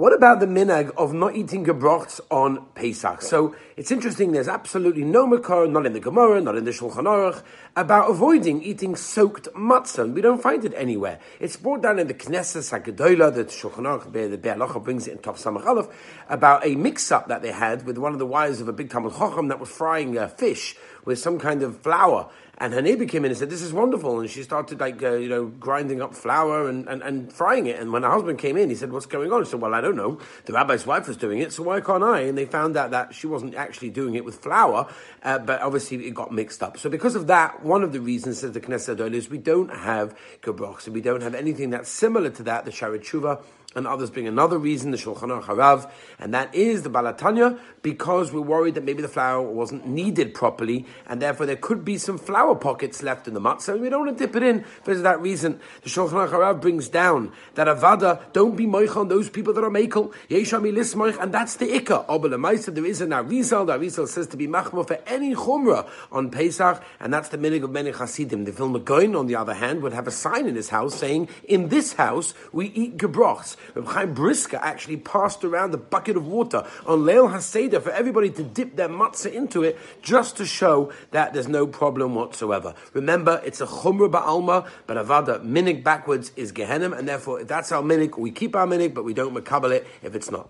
What about the minag of not eating gebrochts on Pesach? So it's interesting. There's absolutely no makor, not in the Gemara, not in the Shulchan Aruch, about avoiding eating soaked matzah. We don't find it anywhere. It's brought down in the Knesset HaGedolah, the Shulchan Aruch, the Biur Halacha brings it in Top Samach Aleph, about a mix-up that they had with one of the wives of a big Talmid Chacham that was frying uh, fish with some kind of flour. And her neighbor came in and said, "This is wonderful." And she started like uh, you know grinding up flour and, and, and frying it. And when her husband came in, he said, "What's going on?" She said, "Well, I don't know. The rabbi's wife was doing it, so why can't I?" And they found out that she wasn't actually doing it with flour, uh, but obviously it got mixed up. So because of that, one of the reasons says the Knesset is we don't have gebroch, so we don't have anything that's similar to that. The Sha'arei Teshuvah and others bring another reason, the Shulchan Harav, and that is the Ba'al HaTanya, because we're worried that maybe the flour wasn't kneaded properly, and therefore there could be some flour pockets left in the matzah, and we don't want to dip it in for that reason. The Shulchan Harav brings down that Avada, don't be moich on those people that are makel, and that's the ikka. Obel there is an Arizal, the Arizal says to be machma for any chumrah on Pesach, and that's the minig of many chasidim. The Vilna Gaon, on the other hand, would have a sign in his house saying, in this house we eat gebrochs. Reb Chaim Brisker actually passed around the bucket of water on Leil HaSeder for everybody to dip their matzah into it, just to show that there's no problem whatsoever. Remember, it's a chumrah ba'alma, but avada minik backwards is gehenim, and therefore, if that's our minik, we keep our minik, but we don't makabel it if it's not.